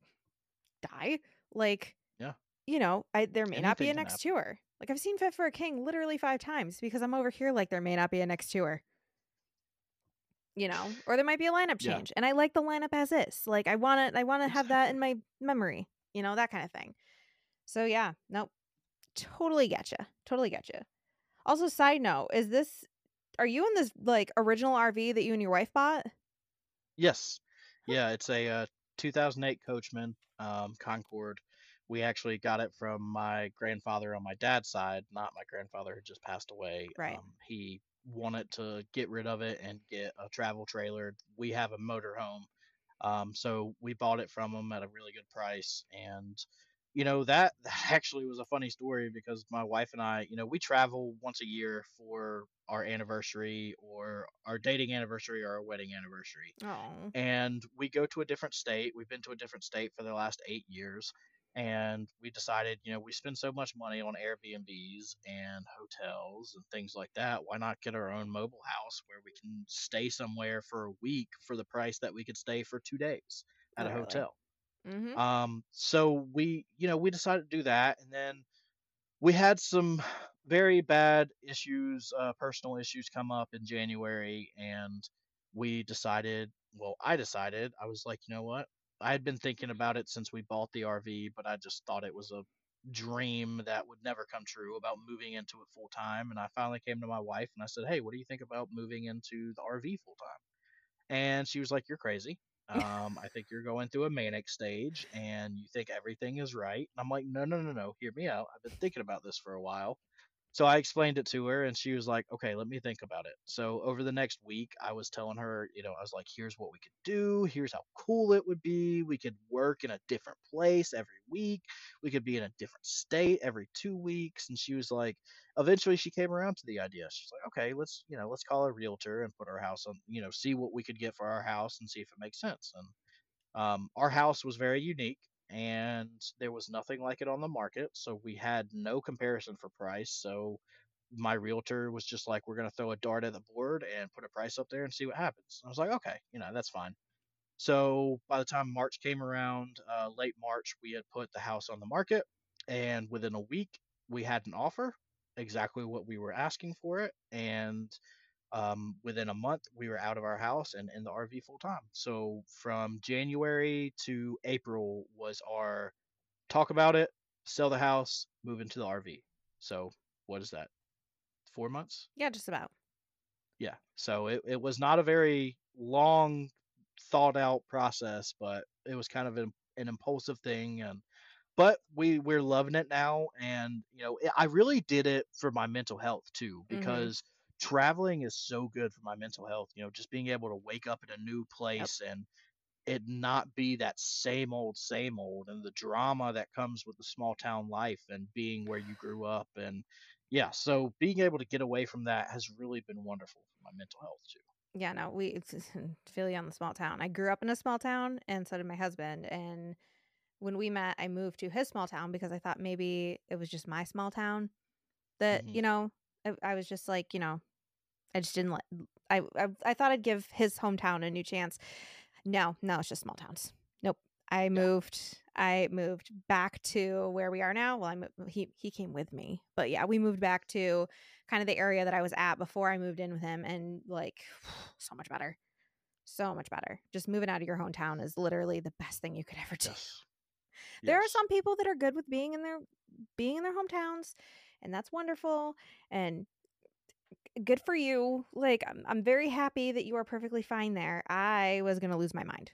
die. Like, Yeah. you know, I there may not be a Anything next tour. Like I've seen Fit for a King literally five times because I'm over here like there may not be a next tour. You know, or there might be a lineup Yeah. change, and I like the lineup as is. Like I want to, I want to have that in my memory. You know, that kind of thing. So yeah, nope, totally get you, totally get you. Also, side note, is this? Are you in this like original RV that you and your wife bought? Yes, yeah, it's a uh, 2008 Coachmen um, Concord. We actually got it from my grandfather on my dad's side, not my grandfather who just passed away. Right. Um, he wanted to get rid of it and get a travel trailer. We have a motorhome, um, so we bought it from him at a really good price. And you know that that actually was a funny story because my wife and I, you know, we travel once a year for our anniversary or our dating anniversary or our wedding anniversary Oh, and we go to a different state. We've been to a different state for the last eight years, and we decided, you know, we spend so much money on Airbnbs and hotels and things like that. Why not get our own mobile house where we can stay somewhere for a week for the price that we could stay for two days at a hotel? mm-hmm. Um, so we, you know, we decided to do that, and then we had some very bad issues, uh, personal issues come up in January, and we decided, well, I decided, I was like, you know what? I had been thinking about it since we bought the RV, but I just thought it was a dream that would never come true about moving into it full time. And I finally came to my wife and I said, hey, what do you think about moving into the RV full time? And she was like, you're crazy. Um, I think you're going through a manic stage and you think everything is right. And I'm like, no, no, no, no. Hear me out. I've been thinking about this for a while. So I explained it to her and she was like, okay, let me think about it. So over the next week, I was telling her, you know, I was like, here's what we could do. Here's how cool it would be. We could work in a different place every week. We could be in a different state every two weeks. And she was like, eventually she came around to the idea. She's like, okay, let's, you know, let's call a realtor and put our house on, you know, see what we could get for our house and see if it makes sense. And um, our house was very unique and there was nothing like it on the market. So we had no comparison for price. So my realtor was just like, we're going to throw a dart at the board and put a price up there and see what happens. I was like, okay, you know, that's fine. So by the time March came around, uh, late March, we had put the house on the market. And within a week, we had an offer, exactly what we were asking for it. And um, within a month, we were out of our house and in the RV full time. So from January to April was our talk about it, sell the house, move into the RV. So what is that? Four months? yeah, just about. Yeah. So it, it was not a very long thought out process, but it was kind of an, an impulsive thing and but we we're loving it now and you know I really did it for my mental health too Mhm. because traveling is so good for my mental health, you know, just being able to wake up in a new place and it not be that same old same old and the drama that comes with the small town life and being where you grew up and yeah, so being able to get away from that has really been wonderful for my mental health too. Yeah, no, we you on the small town. I grew up in a small town, and so did my husband. And when we met, I moved to his small town because I thought maybe it was just my small town that Mhm. you know I, I was just like you know I just didn't let I, I I thought I'd give his hometown a new chance. No, no, it's just small towns. Nope. I moved. I moved back to where we are now. Well, I mo- he he came with me, but yeah, we moved back to kind of the area that I was at before I moved in with him, and like so much better, so much better. Just moving out of your hometown is literally the best thing you could ever do. Yes. There are some people that are good with being in their being in their hometowns, and that's wonderful and good for you. Like I'm, I'm very happy that you are perfectly fine there. I was gonna lose my mind.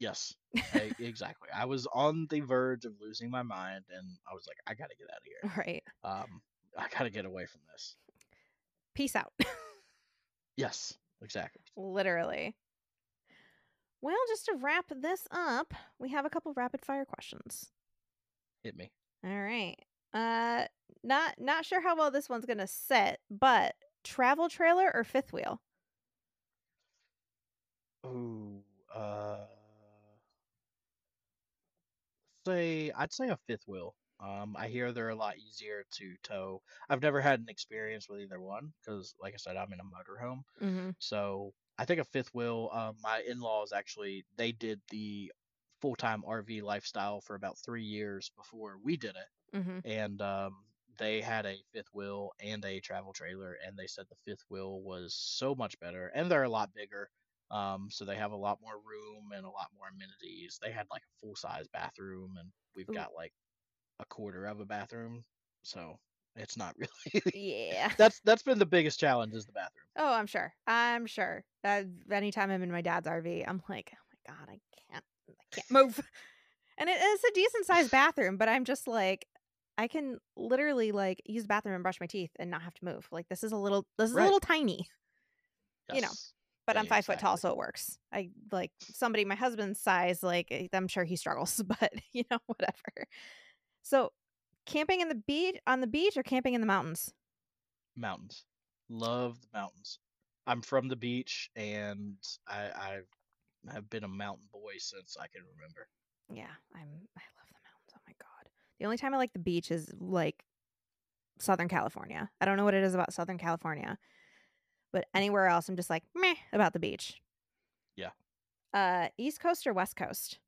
Yes. e- exactly. I was on the verge of losing my mind, and I was like, I gotta get out of here. Right. Um, I gotta get away from this. Peace out. Yes. Exactly. Literally. Well, just to wrap this up, we have a couple rapid fire questions. Hit me. All right. Uh not not sure how well this one's gonna set, but travel trailer or fifth wheel? Ooh. Uh. Say I'd say a fifth wheel. Um, I hear they're a lot easier to tow. I've never had an experience with either one because, like I said, I'm in a motorhome. Mm-hmm. So I think a fifth wheel. Um, my in-laws actually they did the full-time RV lifestyle for about three years before we did it, Mm-hmm. and um, they had a fifth wheel and a travel trailer, and they said the fifth wheel was so much better, and they're a lot bigger. Um, so they have a lot more room and a lot more amenities. They had like a full-size bathroom, and we've Ooh. got like a quarter of a bathroom, so it's not really. Yeah. that's that's been the biggest challenge is the bathroom. Oh, I'm sure. I'm sure. That anytime I'm in my dad's RV, I'm like, oh my god, I can't, I can't move. And it is a decent sized bathroom, but I'm just like, I can literally like use the bathroom and brush my teeth and not have to move. Like this is a little, this is Right. a little tiny, You know, Yes. but I'm five foot tall, so it works. I like somebody my husband's size, like eh, I'm sure he struggles, but you know, whatever. So, camping in the beach on the beach or camping in the mountains? Mountains. Love the mountains. I'm from the beach and I I have been a mountain boy since I can remember. Yeah, I'm. I love the mountains. Oh my god. The only time I like the beach is like Southern California. I don't know what it is about Southern California, but anywhere else, I'm just like meh about the beach. Yeah. Uh, East Coast or West Coast?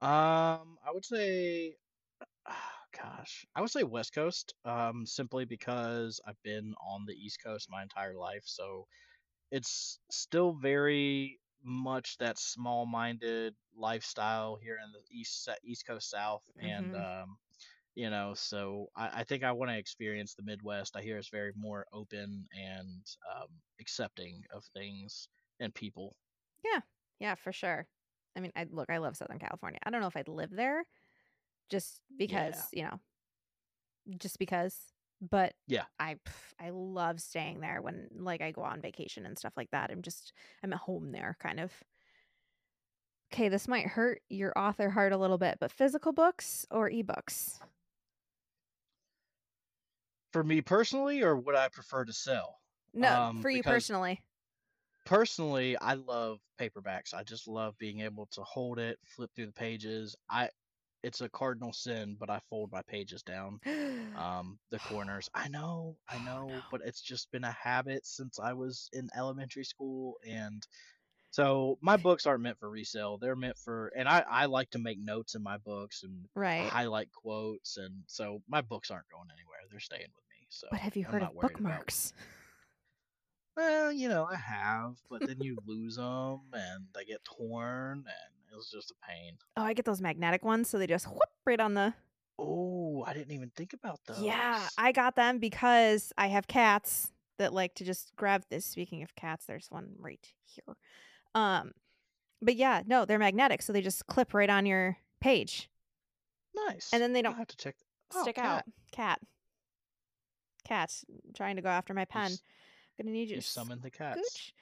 Um, I would say, gosh, I would say West Coast. Um, simply because I've been on the East Coast my entire life, so it's still very much that small-minded lifestyle here in the East East Coast South, and Mhm. um, you know, so I, I think I want to experience the Midwest. I hear it's very more open and um, accepting of things and people. Yeah, yeah, for sure. I mean, I look. I love Southern California. I don't know if I'd live there, just because you know, just because. But Yeah. I I love staying there when like I go on vacation and stuff like that. I'm just I'm at home there, kind of. Okay, this might hurt your author heart a little bit, but physical books or ebooks? For me personally, or would I prefer to sell? No, Um, for you personally. personally i love paperbacks i just love being able to hold it flip through the pages i it's a cardinal sin but i fold my pages down um the corners i know i Oh, know no. but it's just been a habit since i was in elementary school and so my books aren't meant for resale they're meant for and i i like to make notes in my books and right. highlight quotes and so my books aren't going anywhere they're staying with me so But have you I'm heard of about- bookmarks? Well, you know, I have, but then you lose them and they get torn, and it was just a pain. Oh, I get those magnetic ones, so they just whoop right on the Oh, I didn't even think about those. Yeah, I got them because I have cats that like to just grab this. Speaking of cats, there's one right here. Um, but yeah, no, they're magnetic, so they just clip right on your page, nice. and then they I'll don't have to check. oh, stick cat. out. Cat, cat, trying to go after my pen. s- Gonna need you You to summoned the cats.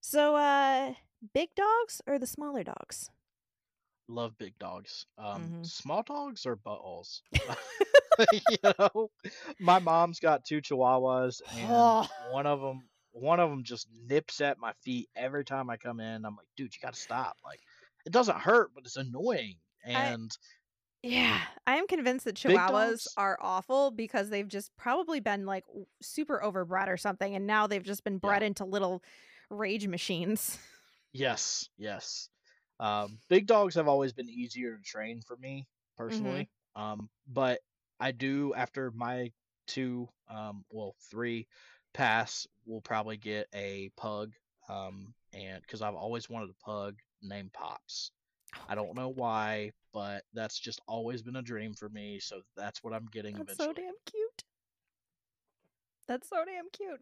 So, uh, big dogs or the smaller dogs? Love big dogs. Um, Mhm. small dogs are buttholes. you know, my mom's got two chihuahuas, and Oh. one of them, one of them just nips at my feet every time I come in. I'm like, dude, you got to stop. Like, it doesn't hurt, but it's annoying. And Yeah, I am convinced that Chihuahuas are awful because they've just probably been like super overbred or something, and now they've just been bred Yeah. into little rage machines. Yes, yes. Um, big dogs have always been easier to train for me Mhm. personally. Um, but I do after my two, um, well, three pass, we'll probably get a pug. Um, and because I've always wanted a pug named Pops. Oh I don't know why, but that's just always been a dream for me. So that's what I'm getting That's so damn cute. That's so damn cute.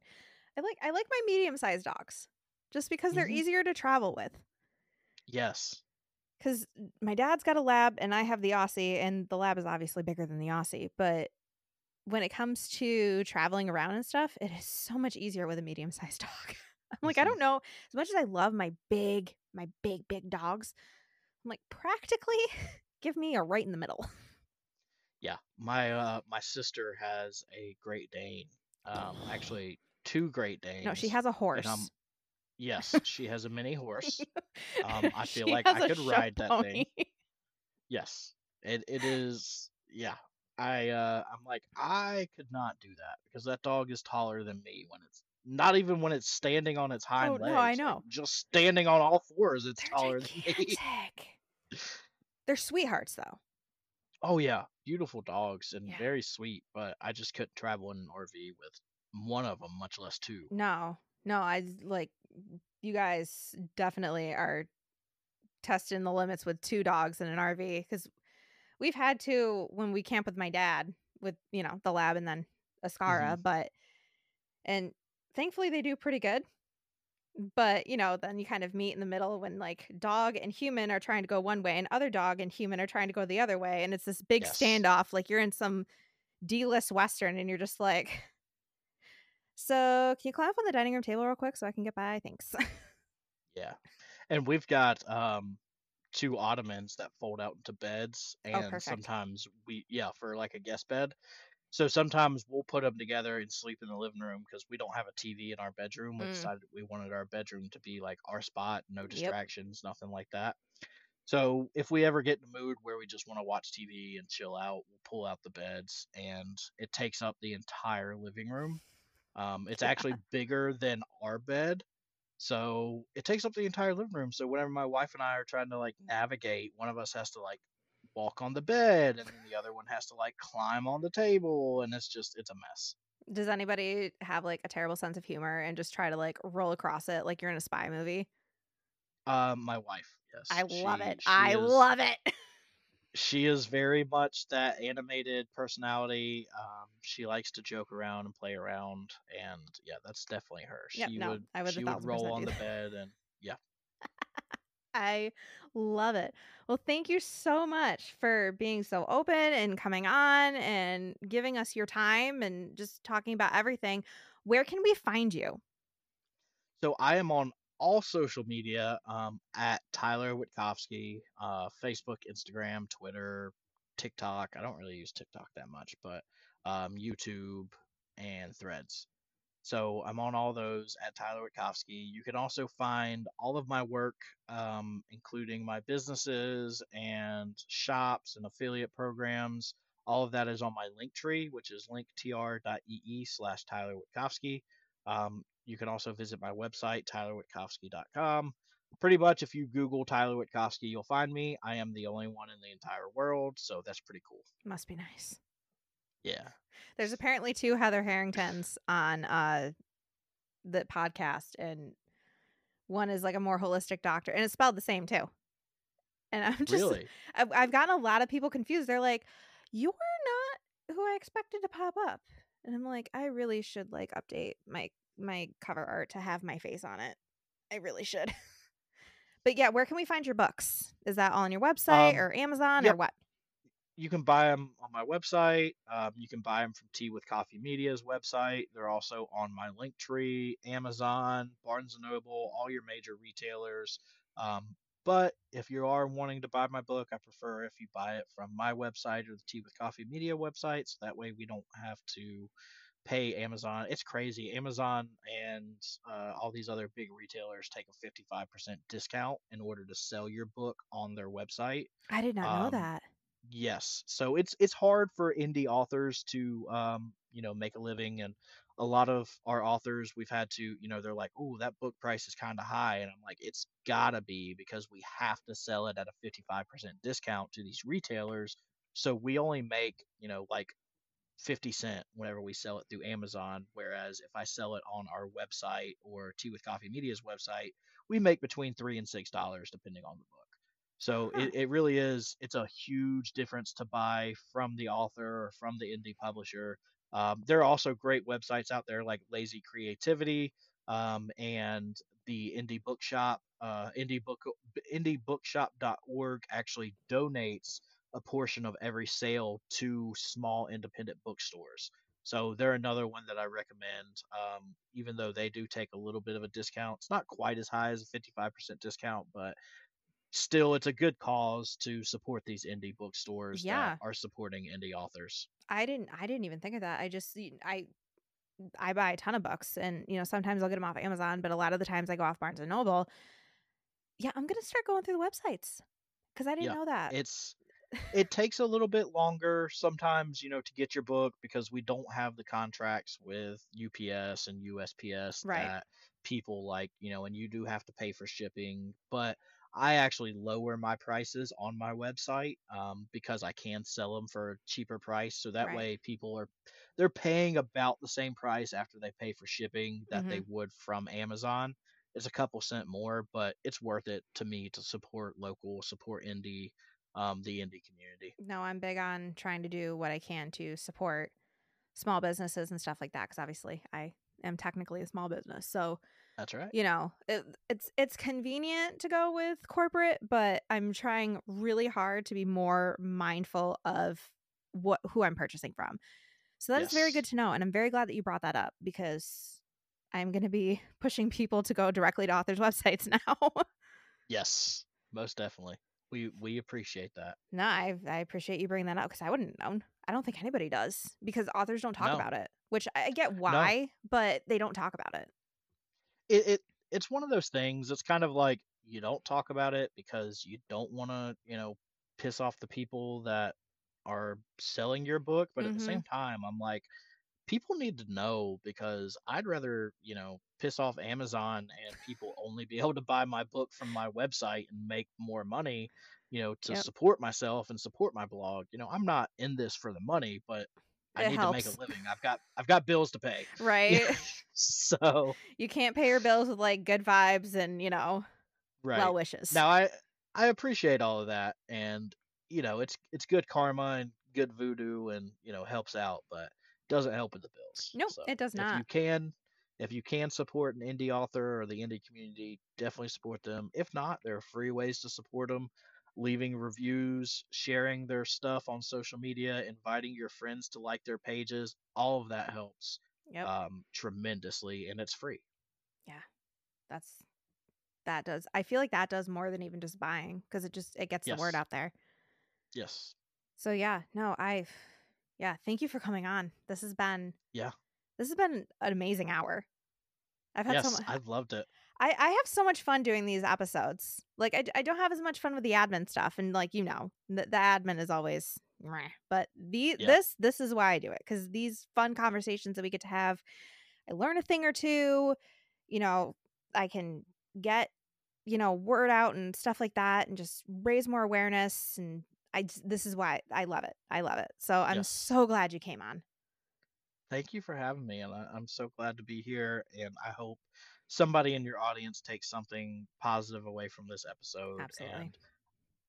I like I like my medium-sized dogs just because they're hmm easier to travel with. Yes. Cuz my dad's got a lab and I have the Aussie and the lab is obviously bigger than the Aussie, but when it comes to traveling around and stuff, it is so much easier with a medium-sized dog. I'm like, I hmm don't know, as much as I love my big my big big dogs, I'm like practically give me a right in the middle. Yeah. My uh my sister has a Great Dane. Um, actually two Great Danes. No, she has a and I'm horse. Yes, she has a mini horse. Um, I feel like I could ride that thing. Yes. It it is yeah. I uh I'm like I could not do that because that dog is taller than me when it's not even when it's standing on its hind Oh, hind no, I legs, like know. just standing on all fours, it's They're taller than me. They're sweethearts, though. Oh yeah, beautiful dogs and Yeah. very sweet, but I just couldn't travel in an RV with one of them, much less two. No, no, I like you guys definitely are testing the limits with two dogs in an RV because we've had to when we camp with my dad with you know the lab and then Ascara, mm-hmm. but and thankfully they do pretty good. But you know, then you kind of meet in the middle when like dog and human are trying to go one way, and other dog and human are trying to go the other way, and it's this big Yes. standoff. Like you're in some D-list western, and you're just like, So, can you climb up on the dining room table real quick so I can get by? Thanks. Yeah. And we've got um two ottomans that fold out into beds oh, and perfect. sometimes we yeah, for like a guest bed. So sometimes we'll put them together and sleep in the living room because we don't have a TV in our bedroom. We Mm, decided we wanted our bedroom to be like our spot, no yep. distractions, nothing like that. So if we ever get in a mood where we just want to watch TV and chill out, we'll pull out the beds and it takes up the entire living room. Um, it's actually bigger than our bed, so it takes up the entire living room. So whenever my wife and I are trying to like navigate, one of us has to like walk on the bed and then the other one has to like climb on the table and it's just it's a mess. Does anybody have like a terrible sense of humor and just try to like roll across it like you're in a spy movie? Um my wife, Yes, I love She it. she I is love it. she is very much that animated personality. Um she likes to joke around and play around and yeah, that's definitely her. yep. She No, would I would she would roll on the bed and yeah, I love it. Well, thank you so much for being so open and coming on and giving us your time and just talking about everything. Where can we find you? So I am on all social media um, at Tyler Wittkofsky, uh, Facebook, Instagram, Twitter, TikTok. I don't really use TikTok that much, but um, YouTube and Threads. So I'm on all those at Tyler Wittkofsky. You can also find all of my work, um, including my businesses and shops and affiliate programs. All of that is on my Linktree, which is linktr.ee slash Tyler Wittkofsky. Um, you can also visit my website, tylerwittkofsky.com. Pretty much, if you Google Tyler Wittkofsky, you'll find me. I am the only one in the entire world, so that's pretty cool. Must be nice. Yeah. There's apparently two Heather Harringtons on uh the podcast and one is like a more holistic doctor and it's spelled the same too. And I'm just Really? I've, I've gotten a lot of people confused. They're like, "You're not who I expected to pop up." And I'm like, "I really should like update my my cover art to have my face on it. I really should." but yeah, where can we find your books? Is that all on your website Um, or Amazon or what? you can buy them on my website. Um, you can buy them from Tea with Coffee Media's website. They're also on my Linktree, Amazon, Barnes and Noble, all your major retailers. Um, but if you are wanting to buy my book, I prefer if you buy it from my website or the Tea with Coffee Media website. So that way we don't have to pay Amazon. It's crazy. Amazon and uh, all these other big retailers take a 55% discount in order to sell your book on their website. I did not know Um, that. Yes. So it's it's hard for indie authors to um, you know, make a living and a lot of our authors we've had to, you know, they're like, "Oh, that book price is kind of high." And I'm like, "It's got to be because we have to sell it at a 55% discount to these retailers. So we only make, you know, like 50 cent whenever we sell it through Amazon. Whereas if I sell it on our website or Tea with Coffee Media's website, we make between three and six dollars depending on the book. So Huh. it, it really is it's a huge difference to buy from the author or from the indie publisher. Um, there are also great websites out there like Lazy Creativity um, and the Indie Bookshop. Uh, indie book indiebookshop.org actually donates a portion of every sale to small independent bookstores. So they're another one that I recommend. Um, even though they do take a little bit of a discount, it's not quite as high as a 55% discount, but still, it's a good cause to support these indie bookstores that Yeah. are supporting indie authors. I didn't I didn't even think of that. I just I, I buy a ton of books and you know sometimes I'll get them off Amazon, but a lot of the times I go off Barnes and Noble. Yeah, I'm going to start going through the websites cuz I didn't Yeah, know that. it's it takes a little bit longer sometimes, you know, to get your book because we don't have the contracts with UPS and USPS Right. that people like, you know, and you do have to pay for shipping. But I actually lower my prices on my website um, because I can sell them for a cheaper price. So that Right. way people are they're paying about the same price after they pay for shipping that they Mhm. would from Amazon. It's a couple cent more, but it's worth it to me to support local, support indie, um, the indie community. No, I'm big on trying to do what I can to support small businesses and stuff like that cuz obviously I am technically a small business. So, That's right. you know, it, it's it's convenient to go with corporate, but I'm trying really hard to be more mindful of what who I'm purchasing from. So that is very good to know and I'm very glad that you brought that up because I'm going to be pushing people to go directly to authors websites now. Yes. Most definitely. We we appreciate that. no, I I appreciate you bringing that up cuz I wouldn't have known. I don't think anybody does because authors don't talk No. about it, which I get No. why, but they don't talk about it. It it it's one of those things. It's kind of like you don't talk about it because you don't want to, you know, piss off the people that are selling your book, but at the same Mhm. time, I'm like people need to know because I'd rather, you know, piss off Amazon and people only be able to buy my book from my website and make more money, you know, to Yep. support myself and support my blog. You know, I'm not in this for the money, but I It need to make a living. I've got I've got bills to pay. Right? So, You can't pay your bills with like good vibes and, you know, right. well wishes. Now I I appreciate all of that and you know, it's it's good karma and good voodoo and, you know, helps out, but doesn't help with the bills. Nope, So, it does not. if you can if you can support an indie author or the indie community, definitely support them. If not, there are free ways to support them. Leaving reviews, sharing their stuff on social media, inviting your friends to like their pages, all of that helps Yep. um, tremendously, and it's free. Yeah. That's that does. I feel like that does more than even just buying because it just it gets the word out there. yes, So yeah, no, I've yeah, thank you for coming on. This has been yeah, this has been an amazing hour. I've had so much I've loved it. I I have so much fun doing these episodes. Like I, I don't have as much fun with the admin stuff and like you know, the, the admin is always meh. but the Yeah, this this is why I do it cuz these fun conversations that we get to have, I learn a thing or two, you know, I can get you know, word out and stuff like that and just raise more awareness and I, this is why I love it. I love it. So I'm yes. so glad you came on. Thank you for having me, and I, I'm so glad to be here. And I hope somebody in your audience takes something positive away from this episode. Absolutely. And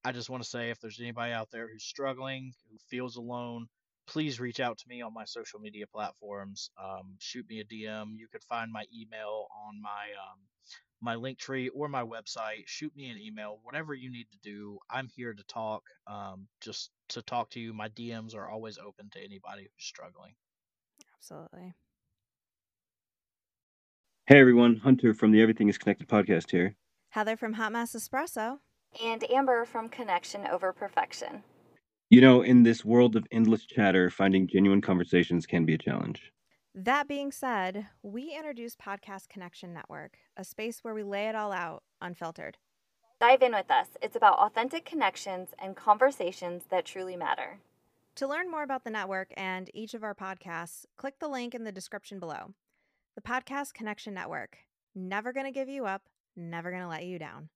I just want to say if there's anybody out there who's struggling, who feels alone, please reach out to me on my social media platforms. Um, shoot me a DM. You could find my email on my um, my Linktree or my website. Shoot me an email, whatever you need to do. I'm here to talk. Um, just to talk to you. My DMs are always open to anybody who's struggling. Absolutely. Hey everyone, Hunter from the Everything is Connected podcast here. Heather from Hot Mass Espresso. and Amber from Connection Over Perfection. You know, in this world of endless chatter, finding genuine conversations can be a challenge. That being said, we introduce Podcast Connection Network, a space where we lay it all out unfiltered. Dive in with us. It's about authentic connections and conversations that truly matter. To learn more about the network and each of our podcasts, click the link in the description below. The Podcast Connection Network. Never going to give you up, never going to let you down.